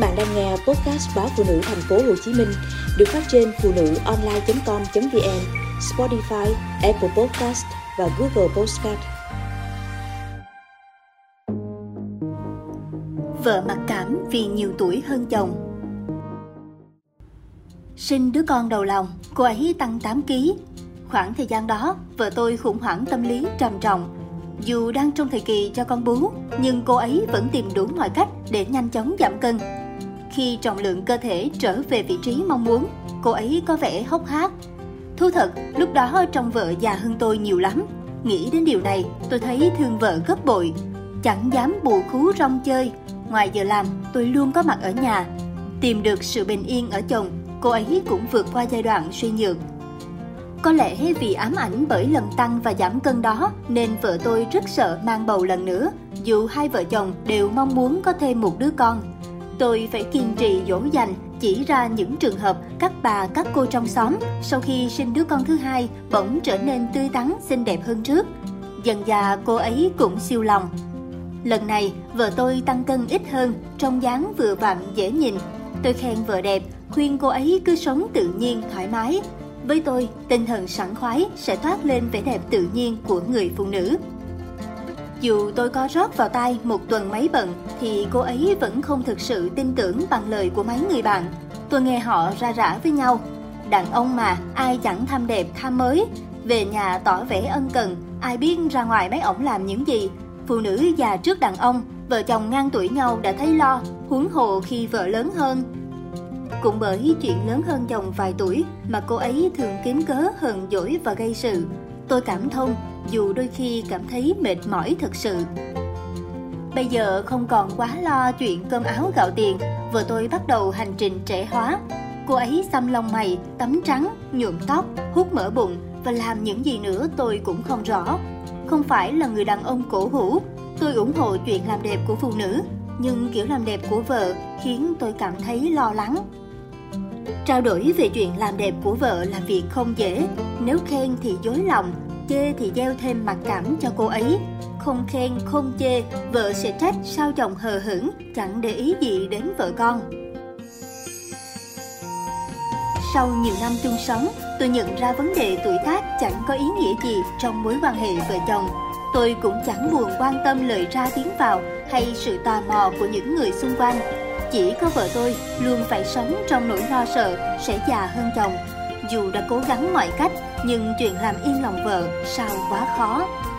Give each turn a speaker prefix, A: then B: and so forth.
A: bạn đang nghe podcast báo phụ nữ thành phố Hồ Chí Minh được phát trên phụ nữ online.com.vn, Spotify, Apple Podcast và Google Podcast.
B: Vợ mặc cảm vì nhiều tuổi hơn chồng. Sinh đứa con đầu lòng, cô ấy tăng 8 kg. Khoảng thời gian đó, vợ tôi khủng hoảng tâm lý trầm trọng dù đang trong thời kỳ cho con bú, nhưng cô ấy vẫn tìm đủ mọi cách để nhanh chóng giảm cân. Khi trọng lượng cơ thể trở về vị trí mong muốn, cô ấy có vẻ hốc hác. Thu thật, lúc đó trong vợ già hơn tôi nhiều lắm. Nghĩ đến điều này, tôi thấy thương vợ gấp bội. Chẳng dám bù khú rong chơi. Ngoài giờ làm, tôi luôn có mặt ở nhà. Tìm được sự bình yên ở chồng, cô ấy cũng vượt qua giai đoạn suy nhược có lẽ vì ám ảnh bởi lần tăng và giảm cân đó nên vợ tôi rất sợ mang bầu lần nữa, dù hai vợ chồng đều mong muốn có thêm một đứa con. Tôi phải kiên trì dỗ dành chỉ ra những trường hợp các bà các cô trong xóm sau khi sinh đứa con thứ hai bỗng trở nên tươi tắn xinh đẹp hơn trước. Dần già cô ấy cũng siêu lòng. Lần này vợ tôi tăng cân ít hơn, trong dáng vừa vặn dễ nhìn. Tôi khen vợ đẹp, khuyên cô ấy cứ sống tự nhiên thoải mái, với tôi, tinh thần sảng khoái sẽ toát lên vẻ đẹp tự nhiên của người phụ nữ. Dù tôi có rót vào tay một tuần mấy bận thì cô ấy vẫn không thực sự tin tưởng bằng lời của mấy người bạn. Tôi nghe họ ra rã với nhau. Đàn ông mà, ai chẳng tham đẹp tham mới. Về nhà tỏ vẻ ân cần, ai biết ra ngoài mấy ổng làm những gì. Phụ nữ già trước đàn ông, vợ chồng ngang tuổi nhau đã thấy lo, huống hồ khi vợ lớn hơn cũng bởi chuyện lớn hơn chồng vài tuổi mà cô ấy thường kiếm cớ hờn dỗi và gây sự. Tôi cảm thông, dù đôi khi cảm thấy mệt mỏi thật sự. Bây giờ không còn quá lo chuyện cơm áo gạo tiền, vợ tôi bắt đầu hành trình trẻ hóa. Cô ấy xăm lông mày, tắm trắng, nhuộm tóc, hút mỡ bụng và làm những gì nữa tôi cũng không rõ. Không phải là người đàn ông cổ hủ, tôi ủng hộ chuyện làm đẹp của phụ nữ, nhưng kiểu làm đẹp của vợ khiến tôi cảm thấy lo lắng. Trao đổi về chuyện làm đẹp của vợ là việc không dễ, nếu khen thì dối lòng, chê thì gieo thêm mặc cảm cho cô ấy. Không khen, không chê, vợ sẽ trách sao chồng hờ hững, chẳng để ý gì đến vợ con. Sau nhiều năm chung sống, tôi nhận ra vấn đề tuổi tác chẳng có ý nghĩa gì trong mối quan hệ vợ chồng. Tôi cũng chẳng buồn quan tâm lời ra tiếng vào hay sự tò mò của những người xung quanh chỉ có vợ tôi luôn phải sống trong nỗi lo sợ sẽ già hơn chồng. Dù đã cố gắng mọi cách, nhưng chuyện làm yên lòng vợ sao quá khó.